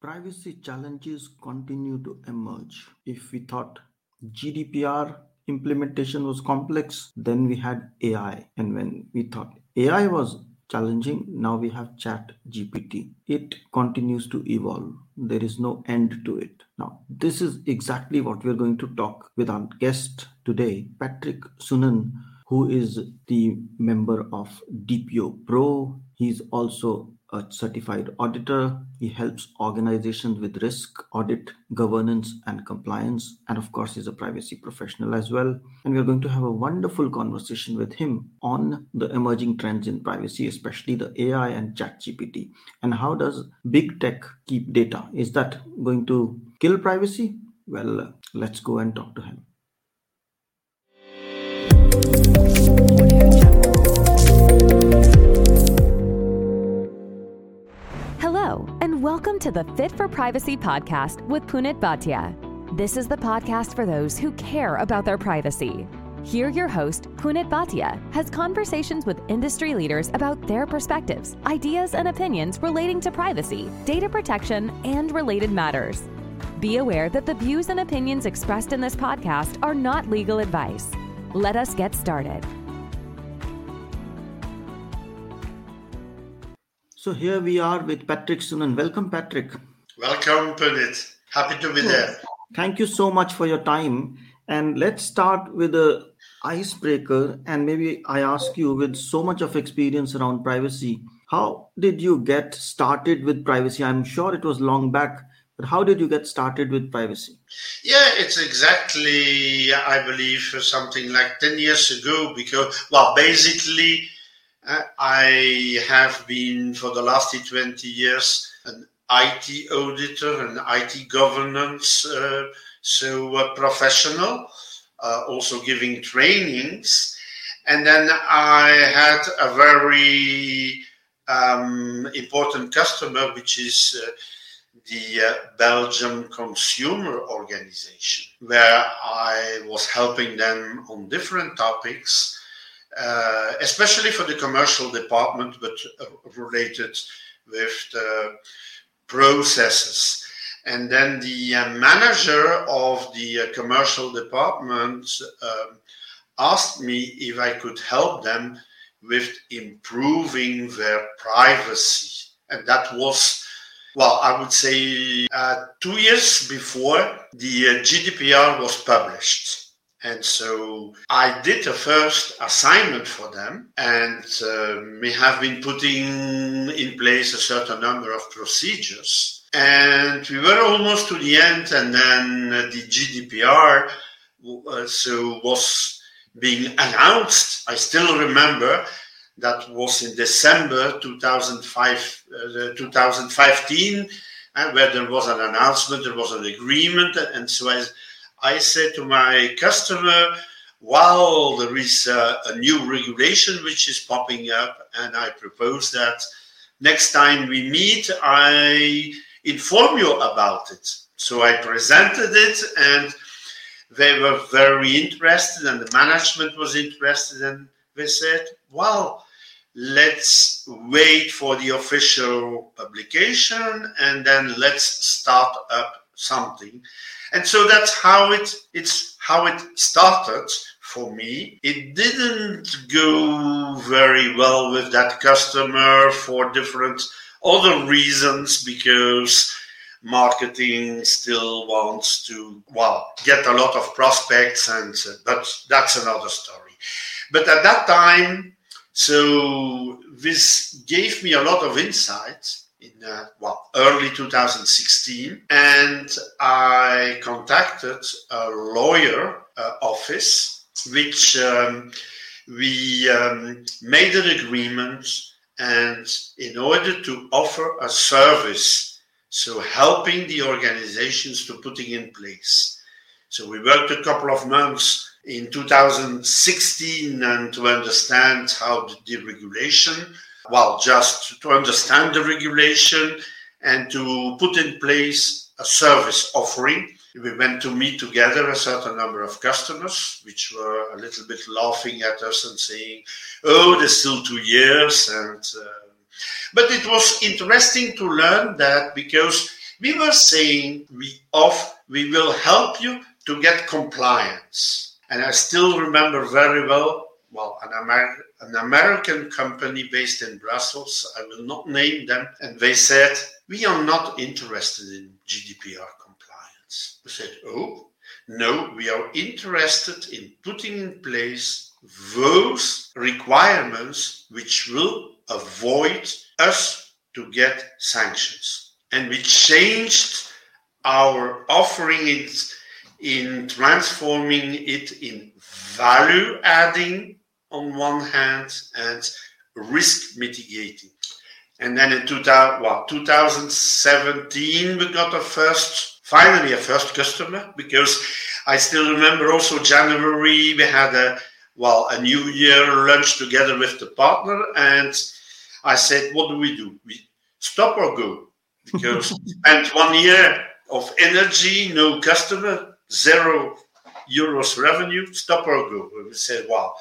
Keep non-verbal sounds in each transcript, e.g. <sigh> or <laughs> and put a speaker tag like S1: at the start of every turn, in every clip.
S1: privacy challenges continue to emerge. If we thought GDPR implementation was complex, then we had AI. And when we thought AI was challenging, now we have Chat GPT. It continues to evolve. There is no end to it. Now, this is exactly what we're going to talk with our guest today, Patrick Soenen, who is the member of DPO Pro. He's also a certified auditor. He helps organizations with risk, audit, governance, and compliance. And of course, he's a privacy professional as well. And we're going to have a wonderful conversation with him on the emerging trends in privacy, especially the AI and ChatGPT. And how does big tech keep data? Is that going to kill privacy? Well, let's go and talk to him.
S2: Welcome to the Fit for Privacy podcast with Punit Bhatia. This is the podcast for those who care about their privacy. Here, your host, Punit Bhatia, has conversations with industry leaders about their perspectives, ideas, and opinions relating to privacy, data protection, and related matters. Be aware that the views and opinions expressed in this podcast are not legal advice. Let us get started.
S1: So here we are with Patrick Soenen. Welcome, Patrick.
S3: Welcome, Punit. Happy to be there.
S1: Thank you so much for your time. And let's start with a icebreaker. And maybe I ask you, with so much of experience around privacy, how did you get started with privacy? I'm sure it was long back, but how did you get started with privacy?
S3: Yeah, it's exactly, I believe, something like 10 years ago. Because, well, basically, I have been for the last 20 years an IT auditor and IT governance uh, so uh, professional, uh, also giving trainings. And then I had a very um, important customer, which is uh, the uh, Belgium Consumer Organization, where I was helping them on different topics uh, especially for the commercial department, but uh, related with the processes. And then the uh, manager of the uh, commercial department um, asked me if I could help them with improving their privacy. And that was, well, I would say uh, two years before the GDPR was published. And so I did a first assignment for them, and uh, we have been putting in place a certain number of procedures. And we were almost to the end, and then the GDPR uh, so was being announced. I still remember that was in December 2005, uh, 2015, and where there was an announcement, there was an agreement, and so I I said to my customer, "Well, there is a, a new regulation which is popping up, and I propose that next time we meet, I inform you about it. So I presented it, and they were very interested, and the management was interested, and they said, "Well." Let's wait for the official publication and then let's start up something and so that's how it it's how it started for me. It didn't go very well with that customer for different other reasons because marketing still wants to well get a lot of prospects and uh, but that's another story. But at that time so this gave me a lot of insight in uh, well early 2016 and i contacted a lawyer uh, office which um, we um, made an agreement and in order to offer a service so helping the organizations to putting in place. So we worked a couple of months in 2016 and to understand how the deregulation well, just to understand the regulation and to put in place a service offering. We went to meet together a certain number of customers, which were a little bit laughing at us and saying, "Oh, there's still two years." And uh, but it was interesting to learn that because We were saying we off we will help you to get compliance. And I still remember very well, well, an, Amer- an American company based in Brussels, I will not name them, and they said, we are not interested in GDPR compliance. We said, oh, no, we are interested in putting in place those requirements which will avoid us to get sanctions. And we changed our offering in, in transforming it in value adding on one hand and risk mitigating. And then in 2000, well, 2017, we got a first, finally a first customer because I still remember also January, we had a, well, a New Year lunch together with the partner. And I said, what do we do? We stop or go? Because <laughs> spent one year of energy, no customer, zero euros revenue, stop or go. And we said, wow,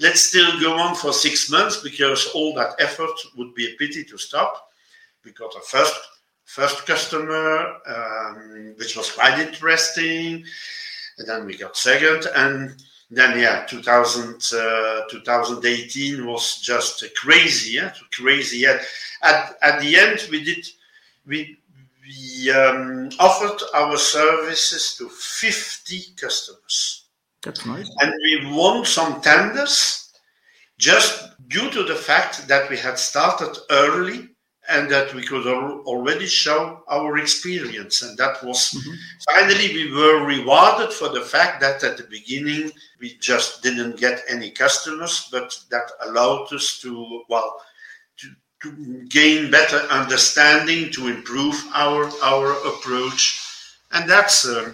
S3: let's still go on for six months because all that effort would be a pity to stop. We got a first first customer, um, which was quite interesting. And then we got second. And then, yeah, 2000, uh, 2018 was just crazy, yeah, crazy. Yeah. At, at the end, we did, we, we um, offered our services to 50 customers.
S1: That's nice.
S3: And we won some tenders just due to the fact that we had started early and that we could al- already show our experience. And that was mm-hmm. finally, we were rewarded for the fact that at the beginning we just didn't get any customers, but that allowed us to, well, to, to gain better understanding, to improve our, our approach. And that's. Uh,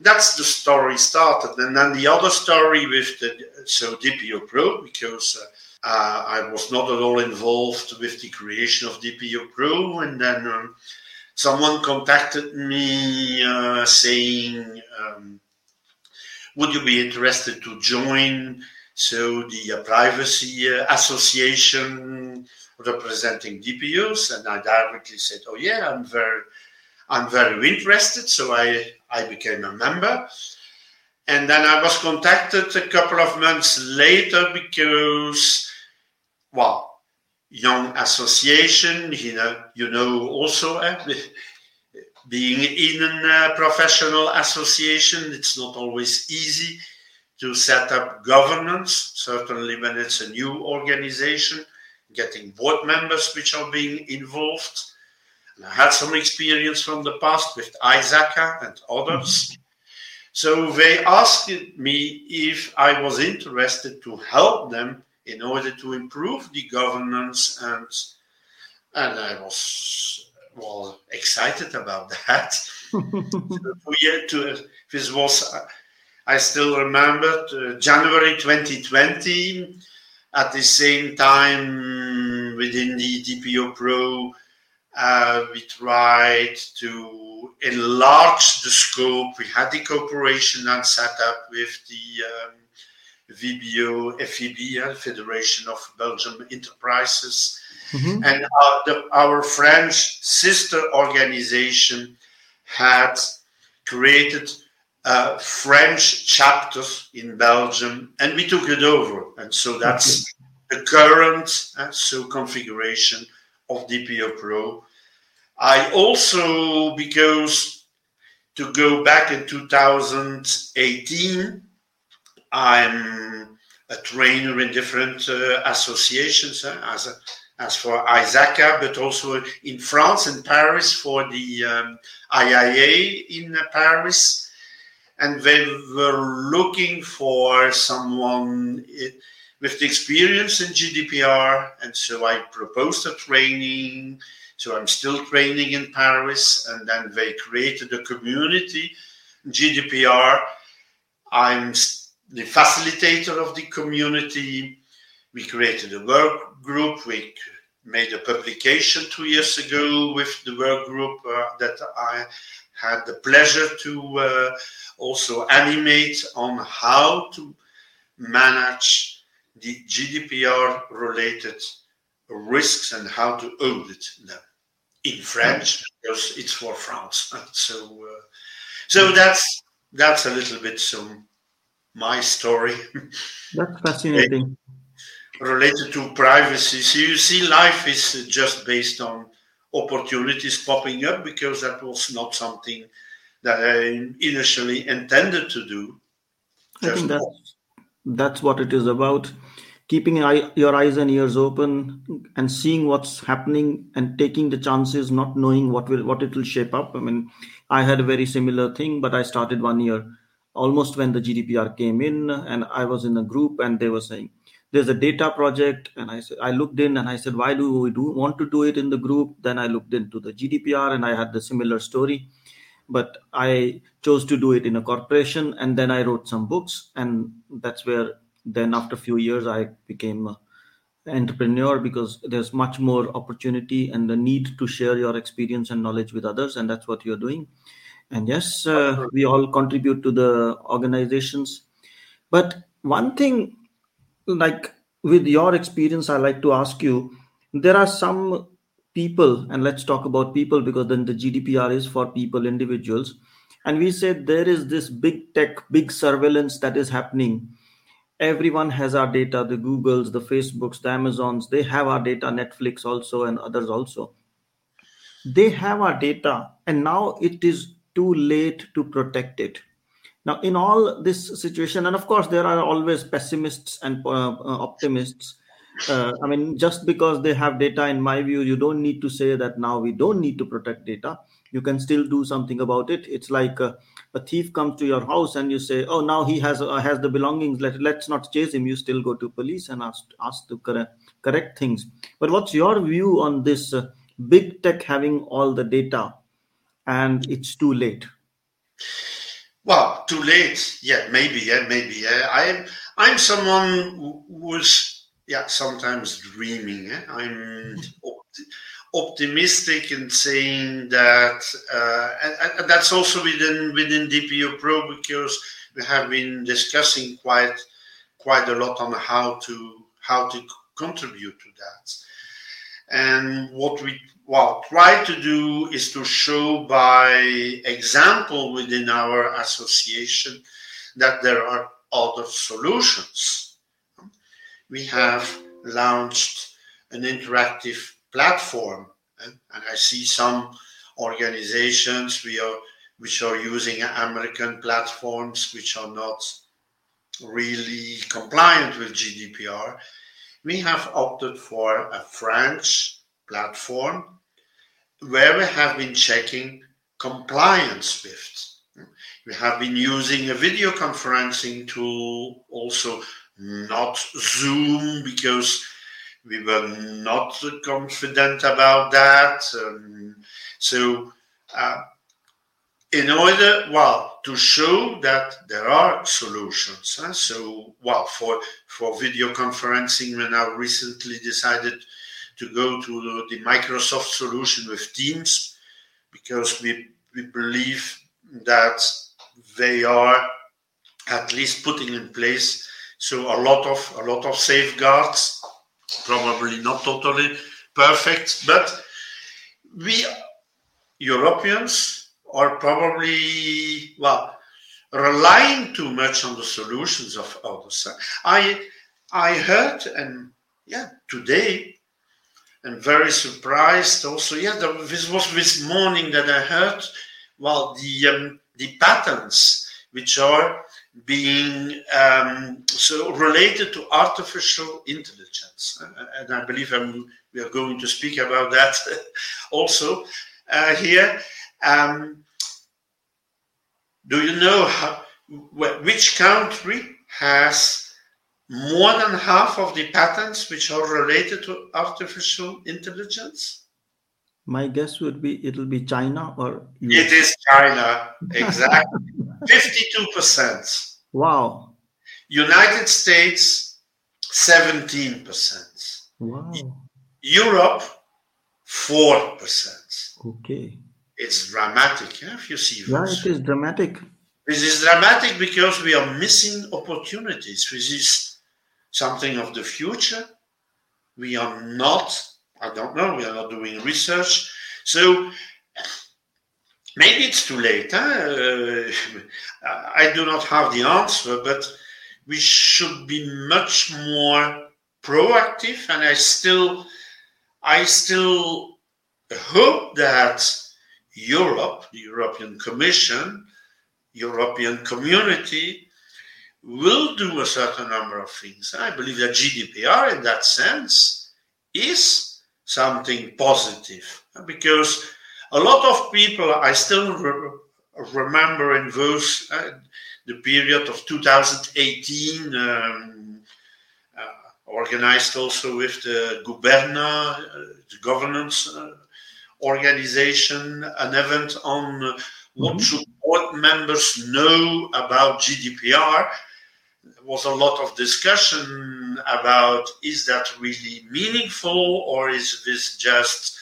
S3: that's the story started. And then the other story with the so DPO Pro, because uh, uh, I was not at all involved with the creation of DPO Pro, and then um, someone contacted me uh, saying, um, "Would you be interested to join?" So the uh, privacy uh, association representing DPOs, and I directly said, "Oh yeah, I'm very." I'm very interested. So I, I became a member. And then I was contacted a couple of months later because, well, young association, you know, you know also eh, <laughs> being in a professional association, it's not always easy to set up governance, certainly when it's a new organization, getting board members which are being involved I had some experience from the past with ISACA and others. Mm-hmm. So they asked me if I was interested to help them in order to improve the governance and and I was well excited about <laughs> that. to, this was I still remember uh, January 2020. At the same time, within the DPO Pro, uh, we tried to enlarge the scope. We had the cooperation and set up with the um, VBO, FEB, uh, Federation of Belgium Enterprises. Mm-hmm. And our, the, our French sister organization had created a French chapter in Belgium, and we took it over. And so that's okay. the current uh, so configuration of DPO Pro. I also, because to go back in 2018, I'm a trainer in different uh, associations uh, as a, as for ISACA, but also in France in Paris for the um, IIA in Paris. And they were looking for someone with the experience in GDPR. And so I proposed a training so I'm still training in Paris, and then they created a community, GDPR. I'm the facilitator of the community. We created a work group. We made a publication two years ago with the work group uh, that I had the pleasure to uh, also animate on how to manage the GDPR related risks and how to audit them in French because it's for France. <laughs> So, uh, so that's that's a little bit some my story. <laughs>
S1: That's fascinating.
S3: Related to privacy, so you see, life is just based on opportunities popping up because that was not something that I initially intended to do.
S1: I think that's that's what it is about keeping your eyes and ears open and seeing what's happening and taking the chances not knowing what will what it will shape up. I mean i had a very similar thing but i started one year almost when the gdpr came in and i was in a group and they were saying there's a data project. And i said i looked in and i said why do we do want to do it in the group? Then i looked into the gdpr and i had the similar story but i chose to do it in a corporation and then i wrote some books and that's where then after a few years i became an entrepreneur because there's much more opportunity and the need to share your experience and knowledge with others and that's what you're doing. And yes uh, we all contribute to the organizations. But one thing like with your experience i like to ask you there are some people and let's talk about people because then the gdpr is for people individuals. And we said there is this big tech big surveillance that is happening everyone has our data the googles the facebooks the amazons they have our data netflix also and others also. They have our data and now it is too late to protect it. Now in all this situation and of course there are always pessimists and uh, uh, optimists uh, i mean just because they have data in my view you don't need to say that now we don't need to protect data. You can still do something about it. It's like uh, a thief comes to your house and you say oh now he has uh, has the belongings. Let, let's not chase him. You still go to police and ask ask to correct, correct things. But what's your view on this uh, big tech having all the data and it's too late?
S3: Well too late. Yeah maybe yeah maybe yeah. i'm i'm someone who's yeah sometimes dreaming yeah? i'm optimistic in saying that, uh, and, and, that's also within within DPO Pro because we have been discussing quite quite a lot on how to how to contribute to that. And what we well try to do is to show by example within our association that there are other solutions. We have launched an interactive platform. And, and I see some organizations we are, which are using American platforms which are not really compliant with GDPR. We have opted for a French platform where we have been checking compliance with. We have been using a video conferencing tool, also not Zoom, because we were not confident about that. Um, so, uh, in order, well, to show that there are solutions. Huh? So, well, for for video conferencing, we now recently decided to go to the, Microsoft solution with Teams because we we believe that they are at least putting in place so a lot of a lot of safeguards probably not totally perfect, but we Europeans are probably, well, relying too much on the solutions of others. I, I heard, and yeah, today, I'm very surprised also. Yeah, this was this morning that I heard, well, the, um, the patents which are being um, so related to artificial intelligence. And I believe I'm, we are going to speak about that <laughs> also uh, here. Um, do you know how, which country has more than half of the patents which are related to artificial intelligence?
S1: My guess would be it'll be China or
S3: US. It is China, exactly. 52%.
S1: Wow.
S3: United States, 17%.
S1: Wow.
S3: Europe, 4%.
S1: Okay.
S3: It's dramatic yeah, if you see
S1: this. Yeah, it is dramatic.
S3: This is dramatic because we are missing opportunities. This is something of the future. We are not, I don't know, we are not doing research. So maybe it's too late. Huh? Uh, I do not have the answer, but we should be much more proactive. And I still, I still hope that Europe, the European Commission, European Community, will do a certain number of things. I believe that GDPR, in that sense, is something positive because a lot of people, I still re- remember in those, uh, the period of 2018, um, uh, organized also with the Guberna, uh, the governance uh, organization, an event on uh, what mm-hmm. should board members know about GDPR. There was a lot of discussion about is that really meaningful or is this just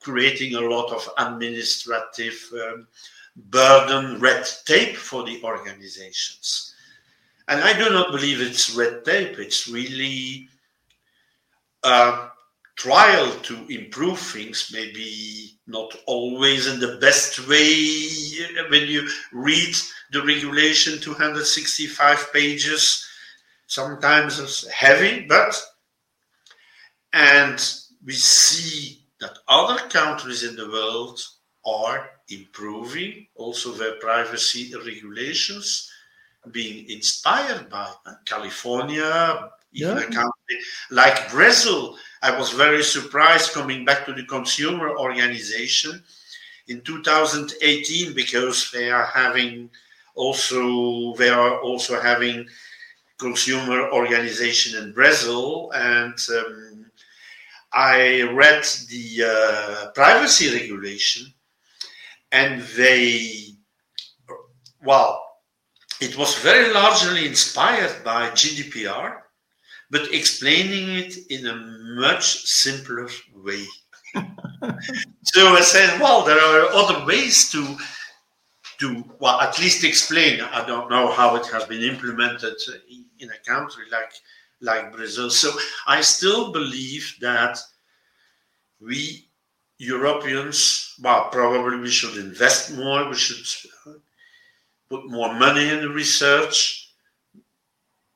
S3: creating a lot of administrative um, burden, red tape for the organizations. And I do not believe it's red tape, it's really a trial to improve things, maybe not always in the best way when you read the regulation 265 pages sometimes it's heavy but and we see that other countries in the world are improving also their privacy regulations, being inspired by California, even yeah. a country like Brazil. I was very surprised coming back to the consumer organization in 2018 because they are having also they are also having consumer organization in Brazil and um, I read the uh, privacy regulation and they, well, it was very largely inspired by GDPR, but explaining it in a much simpler way. <laughs> so I said, well, there are other ways to to well at least explain. I don't know how it has been implemented in a country like like Brazil. So I still believe that we Europeans, well, probably we should invest more. We should put more money in the research.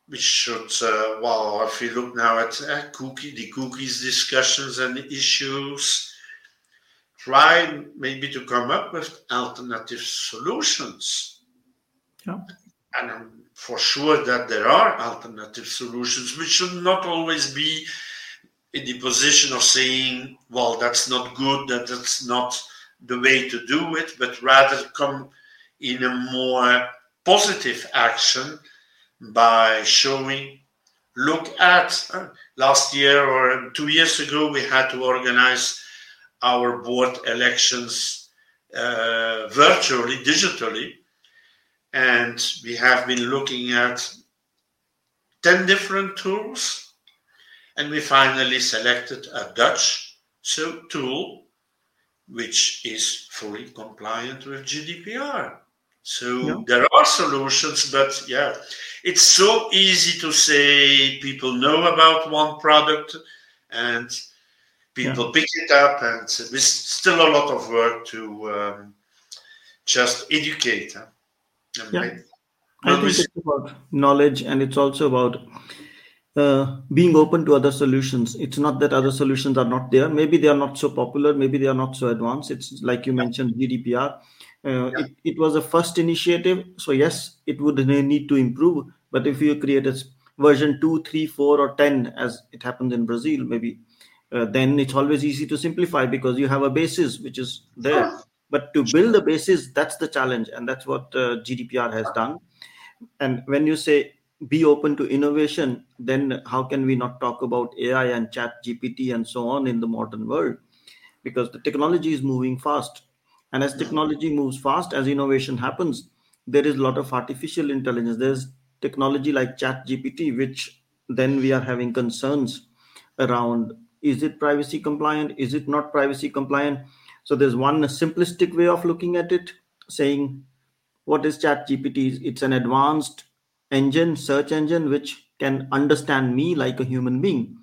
S3: We should, uh, well, if we look now at uh, cookie, the cookies discussions and issues, try maybe to come up with alternative solutions. Yeah. And for sure that there are alternative solutions, which should not always be in the position of saying, well, that's not good, that that's not the way to do it, but rather come in a more positive action by showing, look at uh, last year or two years ago, we had to organize our board elections uh, virtually, digitally. And we have been looking at 10 different tools and we finally selected a Dutch tool which is fully compliant with GDPR. So yeah. there are solutions, but yeah, it's so easy to say people know about one product and people yeah. pick it up, and there's still a lot of work to um, just educate. Huh?
S1: Yeah. I think it's about knowledge and it's also about uh, being open to other solutions. It's not that other solutions are not there. Maybe they are not so popular. Maybe they are not so advanced. It's like you mentioned, GDPR. Uh, yeah. it, it was a first initiative. So, yes, it would need to improve. But if you create a version 2, 3, 4, or 10, as it happened in Brazil, maybe, uh, then it's always easy to simplify because you have a basis which is there. But to build a basis, that's the challenge. And that's what uh, GDPR has done. And when you say be open to innovation, then how can we not talk about AI and chat GPT and so on in the modern world? Because the technology is moving fast. And as technology moves fast, as innovation happens, there is a lot of artificial intelligence. There's technology like chat GPT, which then we are having concerns around is it privacy compliant? Is it not privacy compliant? So there's one simplistic way of looking at it, saying what is chat GPT? It's an advanced engine, search engine, which can understand me like a human being.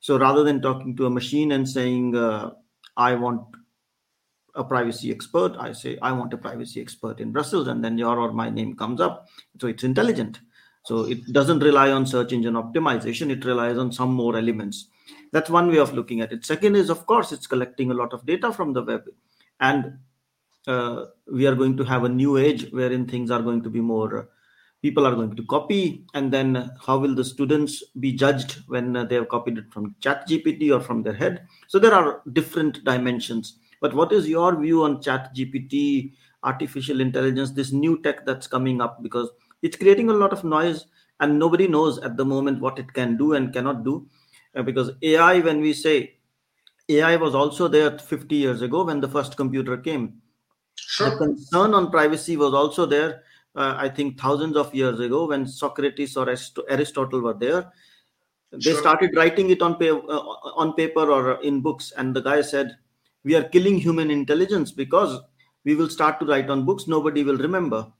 S1: So rather than talking to a machine and saying, uh, I want a privacy expert. I say, I want a privacy expert in Brussels, and then your or my name comes up. So it's intelligent. So it doesn't rely on search engine optimization, it relies on some more elements. That's one way of looking at it. Second is, of course, it's collecting a lot of data from the web. And uh, we are going to have a new age wherein things are going to be more people are going to copy. And then how will the students be judged when they have copied it from chat gpt or from their head? So there are different dimensions. But what is your view on chat gpt artificial intelligence this new tech that's coming up? Because it's creating a lot of noise and nobody knows at the moment what it can do and cannot do because ai when we say ai was also there 50 years ago when the first computer came
S3: sure.
S1: the concern on privacy was also there uh, I think thousands of years ago when Socrates or Aristotle were there. They sure. started writing it on, pa- uh, on paper or in books, and the guy said, "We are killing human intelligence because we will start to write on books. Nobody will remember."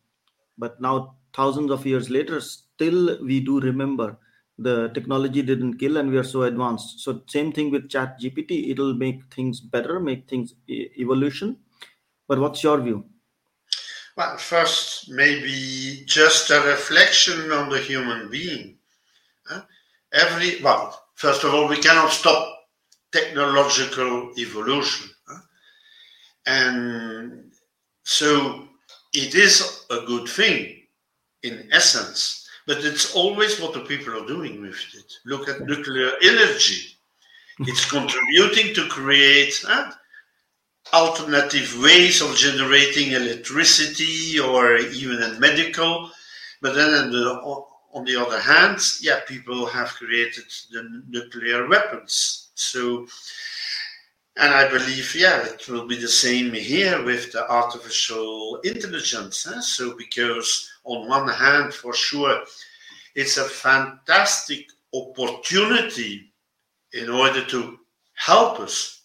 S1: But now, thousands of years later, still we do remember. The technology didn't kill, and we are so advanced. So, same thing with Chat GPT. It'll make things better, make things e- evolution. But what's your view?
S3: Well, first, maybe just a reflection on the human being. Every well, first of all, we cannot stop technological evolution, and so it is a good thing in essence. But it's always what the people are doing with it. Look at nuclear energy; it's <laughs> contributing to create alternative ways of generating electricity or even in medical. But then the, on the other hand, yeah, people have created the nuclear weapons. So, and I believe, yeah, it will be the same here with the artificial intelligence. Eh? So, because on one hand, for sure, it's a fantastic opportunity in order to help us.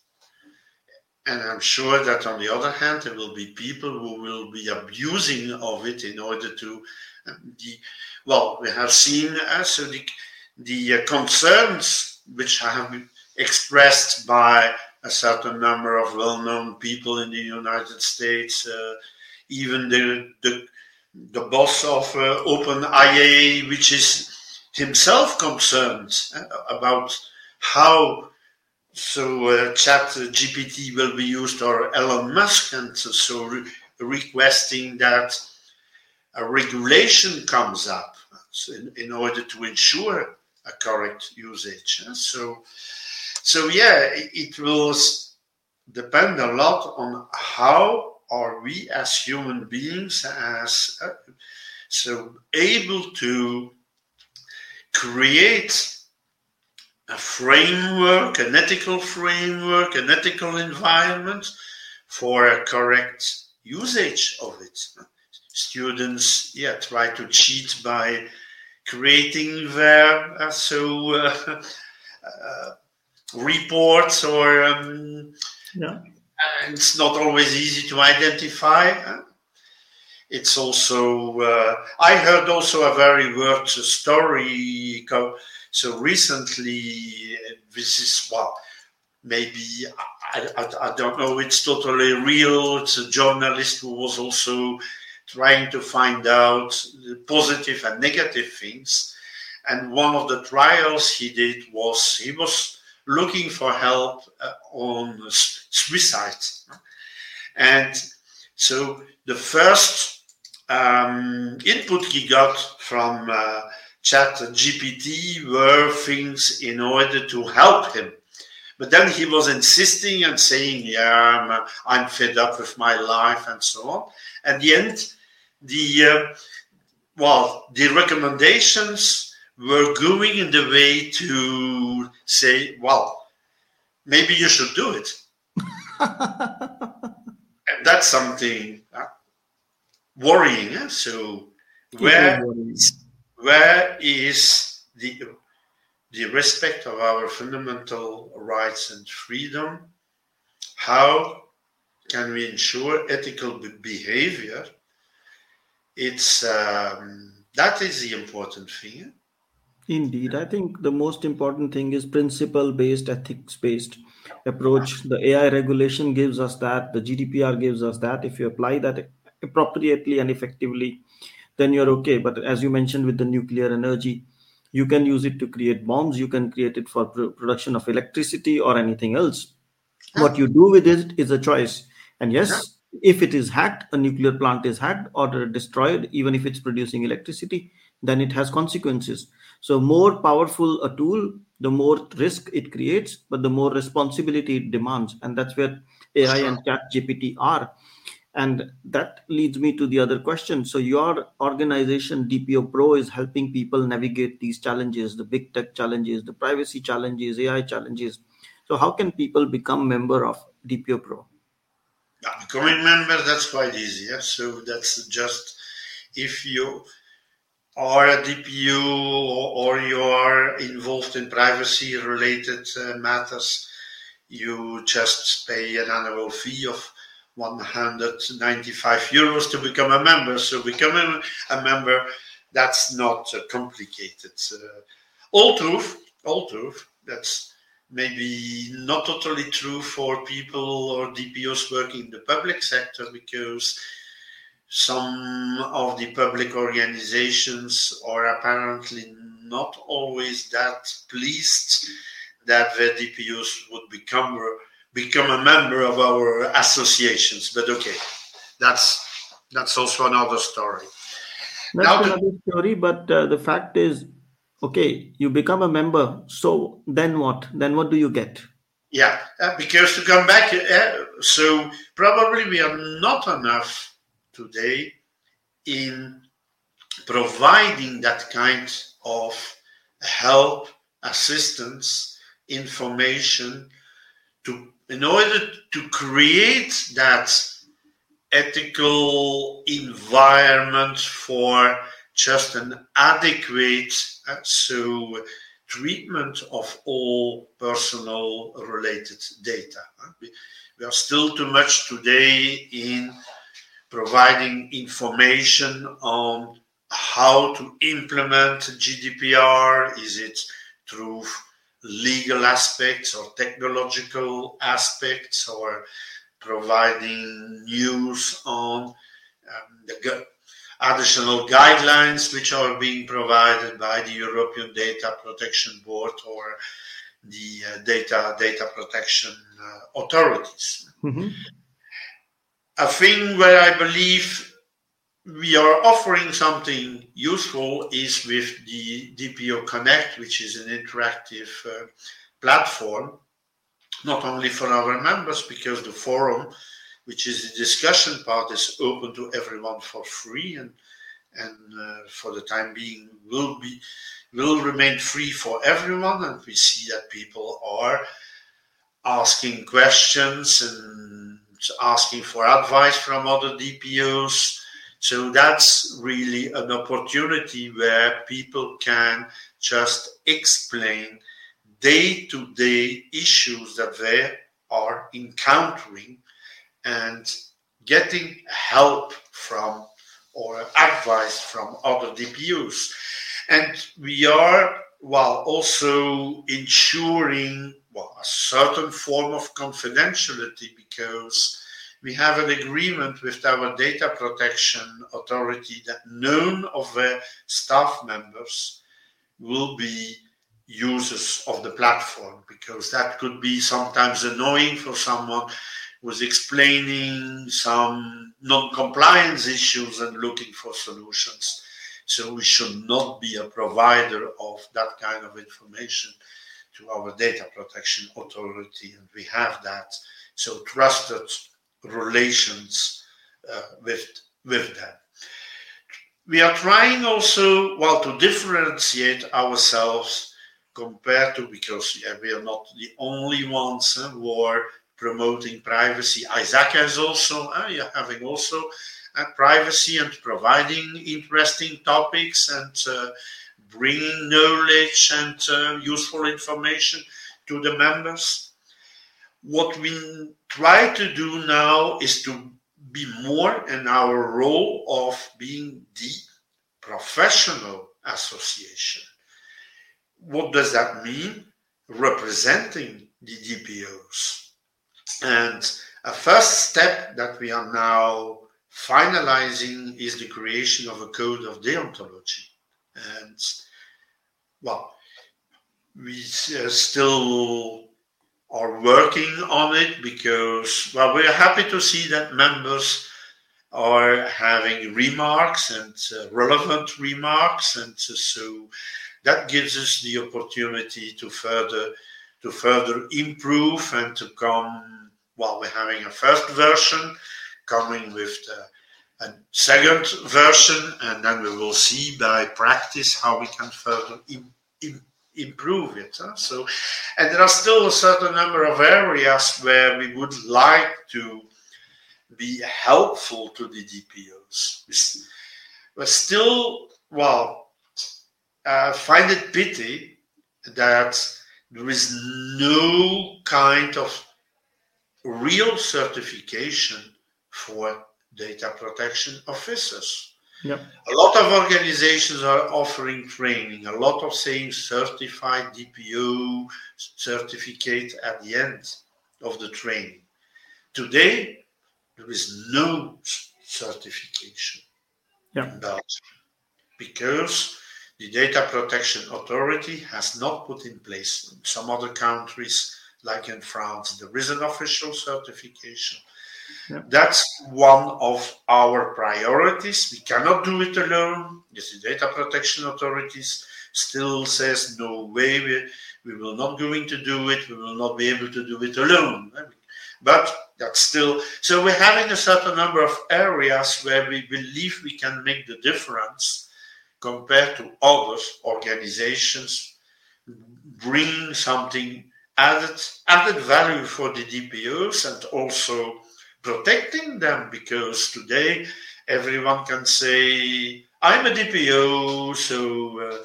S3: And I'm sure that on the other hand, there will be people who will be abusing of it in order to um, the well, we have seen uh, so the the uh, concerns which have been expressed by a certain number of well-known people in the United States, uh, even the, the the boss of uh, OpenAI, which is himself concerned uh, about how so uh, Chat GPT will be used, or Elon Musk, and so, re- requesting that a regulation comes up in, in, order to ensure a correct usage. So, so yeah, it will depend a lot on how are we as human beings as uh, so able to create a framework, an ethical framework, an ethical environment for a correct usage of it. Students, yeah, try to cheat by creating their uh, so uh, <laughs> uh, reports or um, yeah. It's not always easy to identify. It's also uh, I heard also a very worth story. So recently, this is well, maybe I, I, I, don't know. It's totally real. It's a journalist who was also trying to find out the positive and negative things. And one of the trials he did was he was looking for help uh, on suicide. And so the first um, input he got from uh, chat GPT were things in order to help him. But then he was insisting and saying, Yeah, I'm, I'm fed up with my life and so on. At the end, the uh, well, the recommendations were going in the way to say, Well, maybe you should do it. <laughs> and that's something uh, worrying. Eh? So, where where is the the respect of our fundamental rights and freedom? How can we ensure ethical behavior? It's um, that is the important thing.
S1: Indeed, I think the most important thing is principle based, ethics based. approach. The AI regulation gives us that. The GDPR gives us that. If you apply that appropriately and effectively, then you're okay. But as you mentioned with the nuclear energy, you can use it to create bombs. You can create it for production of electricity or anything else. What you do with it is a choice. And yes, if it is hacked, a nuclear plant is hacked or destroyed, even if it's producing electricity, then it has consequences. So, more powerful a tool, the more risk it creates, but the more responsibility it demands. And that's where AI and Chat GPT are. And that leads me to the other question. So, your organization, DPO Pro, is helping people navigate these challenges the big tech challenges, the privacy challenges, AI challenges. So, how can people become member of DPO Pro?
S3: Yeah, becoming member, that's quite easy. Yeah? So, that's just if you are a DPO or you are involved in privacy related uh, matters, you just pay an annual fee of 195 euros to become a member. So becoming a member, that's not uh, complicated. Uh, all truth, all truth. That's maybe not totally true for people or DPOs working in the public sector because some of the public organizations are apparently not always that pleased that the DPOs would become become a member of our associations. But okay, that's that's also another story.
S1: That's now another the, story. But uh, the fact is, okay, you become a member. So then what? Then what do you get?
S3: Yeah, uh, because to come back, uh, so probably we are not enough today in providing that kind of help, assistance, information to in order to create that ethical environment for just an adequate uh, so treatment of all personal related data. We, we are still too much today in providing information on how to implement GDPR. Is it through legal aspects or technological aspects or providing news on um, the additional guidelines which are being provided by the European Data Protection Board or the uh, data data protection uh, authorities. Mm-hmm. A thing where I believe we are offering something useful is with the DPO Connect, which is an interactive uh, platform, not only for our members, because the forum, which is the discussion part, is open to everyone for free and and uh, for the time being will be will remain free for everyone. And we see that people are asking questions and asking for advice from other DPOs so that's really an opportunity where people can just explain day to day issues that they are encountering and getting help from or advice from other DPOs. And we are, while also ensuring well, a certain form of confidentiality because we have an agreement with our data protection authority that none of the staff members will be users of the platform because that could be sometimes annoying for someone who's explaining some non-compliance issues and looking for solutions. So we should not be a provider of that kind of information to our data protection authority, and we have that. So trusted relations uh, with with them. We are trying also, well, to differentiate ourselves compared to because yeah, we are not the only ones uh, who are promoting privacy. ISACA is also uh, having also privacy and providing interesting topics and uh, bringing knowledge and uh, useful information to the members what we try to do now is to be more in our role of being the professional association. What does that mean? Representing the DPOs. And a first step that we are now finalizing is the creation of a code of deontology. And well, we uh, still are working on it because, well, we're happy to see that members are having remarks and uh, relevant remarks. And uh, so that gives us the opportunity to further to further improve and to come well we're having a first version coming with the, a second version and then we will see by practice how we can further Im, Im, improve it huh? so and there are still a certain number of areas where we would like to be helpful to the DPOs but still well uh, find it pity that there is no kind of real certification for data protection officers.
S1: Yep.
S3: A lot of organizations are offering training, a lot of saying certified DPO certificate at the end of the training. Today, there is no certification.
S1: Yeah.
S3: But because the Data Protection Authority has not put in place in some other countries, like in France, there is an official certification.
S1: Yeah.
S3: That's one of our priorities. We cannot do it alone. The Data Protection Authorities still says no way we, we will not going to do it. We will not be able to do it alone. But that's still so we're having a certain number of areas where we believe we can make the difference compared to other organizations bring something added added value for the DPOs and also protecting them because today everyone can say I'm a DPO so uh,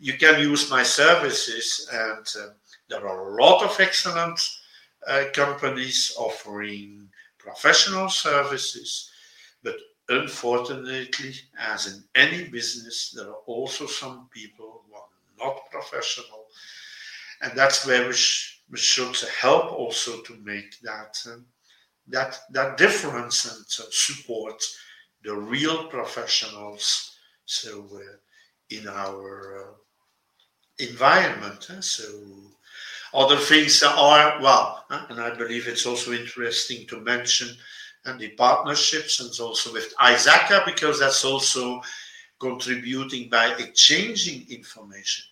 S3: you can use my services. And uh, there are a lot of excellent uh, companies offering professional services but unfortunately as in any business there are also some people who are not professional. And that's where we, sh- we should help also to make that um, that that difference and uh, support the real professionals so uh, in our uh, environment uh, so other things are well uh, and i believe it's also interesting to mention and the partnerships and also with ISACA because that's also contributing by exchanging information.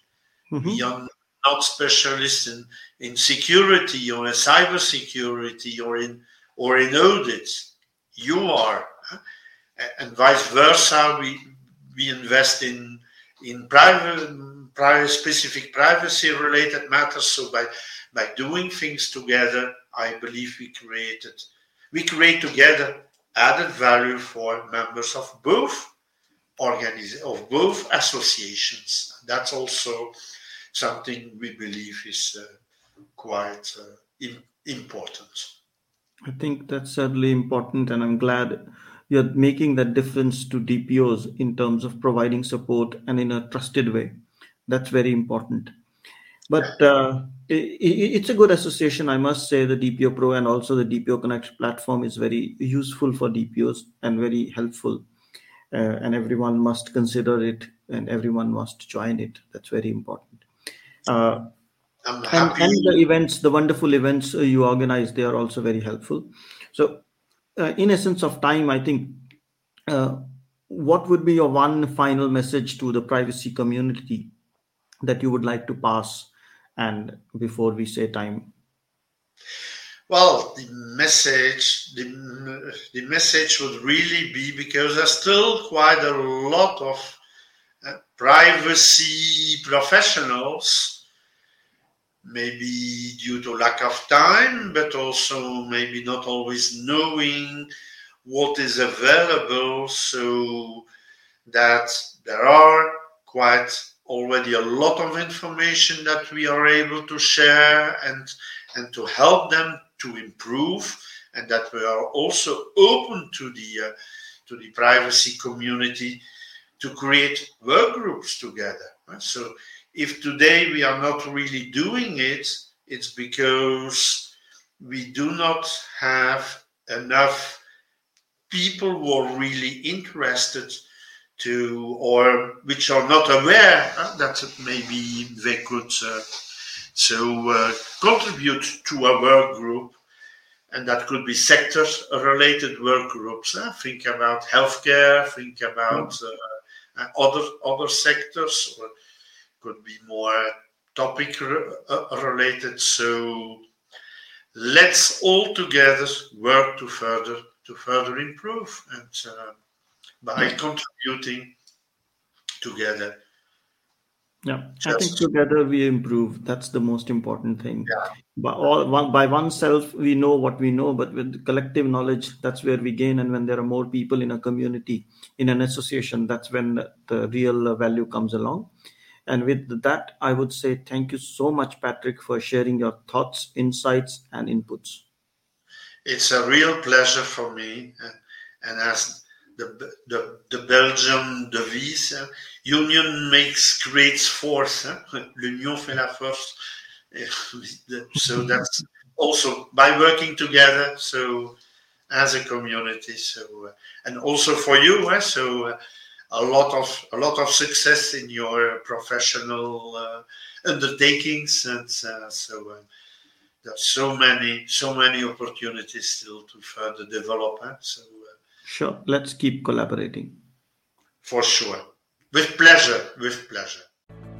S1: Mhm.
S3: Are not specialists in, in security or in cyber security or in or in audits. You are, and vice versa. We we invest in in private, private specific privacy related matters. So by by doing things together, I believe we created we create together added value for members of both organiz- of both associations. That's also something we believe is uh, quite uh, im- important.
S1: I think that's certainly important, and I'm glad you're making that difference to DPOs in terms of providing support and in a trusted way. That's very important. But uh, i i- it's a good association, I must say. The DPO Pro and also the DPO Connect platform is very useful for DPOs and very helpful. Uh, and everyone must consider it and everyone must join it. That's very important. Uh,
S3: I'm
S1: and,
S3: happy.
S1: and the events the wonderful events uh, you organize they are also very helpful. So uh, in essence of time i think uh, what would be your one final message to the privacy community that you would like to pass? And before we say time.
S3: Well, the message, the, the message would really be because there's still quite a lot of uh, privacy professionals, maybe due to lack of time, but also maybe not always knowing what is available, so that there are quite already a lot of information that we are able to share and and to help them to improve and that we are also open to the uh, to the privacy community to create work groups together so if today we are not really doing it it's because we do not have enough people who are really interested to or which are not aware uh, that maybe they could uh, so uh, contribute to a work group. And that could be sector related work groups uh, think about healthcare think about uh, other other sectors or could be more topic re- uh, related so let's all together work to further to further improve and uh, by contributing together.
S1: Yeah, I think together we improve. That's the most important thing.
S3: Yeah.
S1: By all one by oneself, we know what we know, but with collective knowledge, that's where we gain. And when there are more people in a community, in an association, that's when the real value comes along. And with that, I would say thank you so much, Patrick, for sharing your thoughts, insights, and inputs.
S3: It's a real pleasure for me, and, as the, the, the Belgian devise, union makes creates force. <laughs> L'union fait la force. <laughs> so that's also by working together. So as a community. So uh, and also for you. So uh, a lot of a lot of success in your professional uh, undertakings, and uh, so there's so many so many opportunities still to further develop. So
S1: Sure. Let's keep collaborating.
S3: For sure. With pleasure. With pleasure.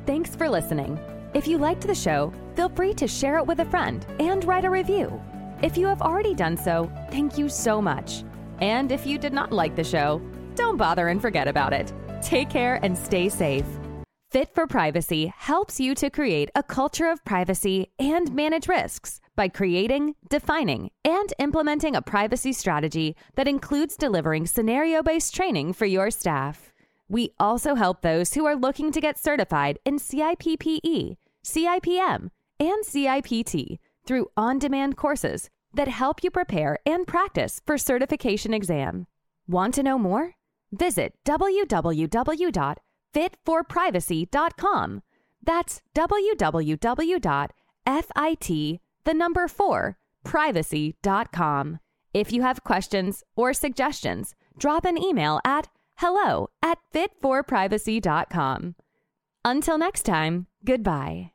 S2: Thanks for listening. If you liked the show, feel free to share it with a friend and write a review. If you have already done so, thank you so much. And if you did not like the show, don't bother and forget about it. Take care and stay safe. Fit for Privacy helps you to create a culture of privacy and manage risks by creating, defining, and implementing a privacy strategy that includes delivering scenario based training for your staff. We also help those who are looking to get certified in CIPP/E, CIPM, and CIPT through on demand courses that help you prepare and practice for certification exam. Want to know more? Visit www fitforprivacy.com. That's www.fit, the number 4, privacy.com. If you have questions or suggestions, drop an email at hello at fitforprivacy.com. Until next time, goodbye.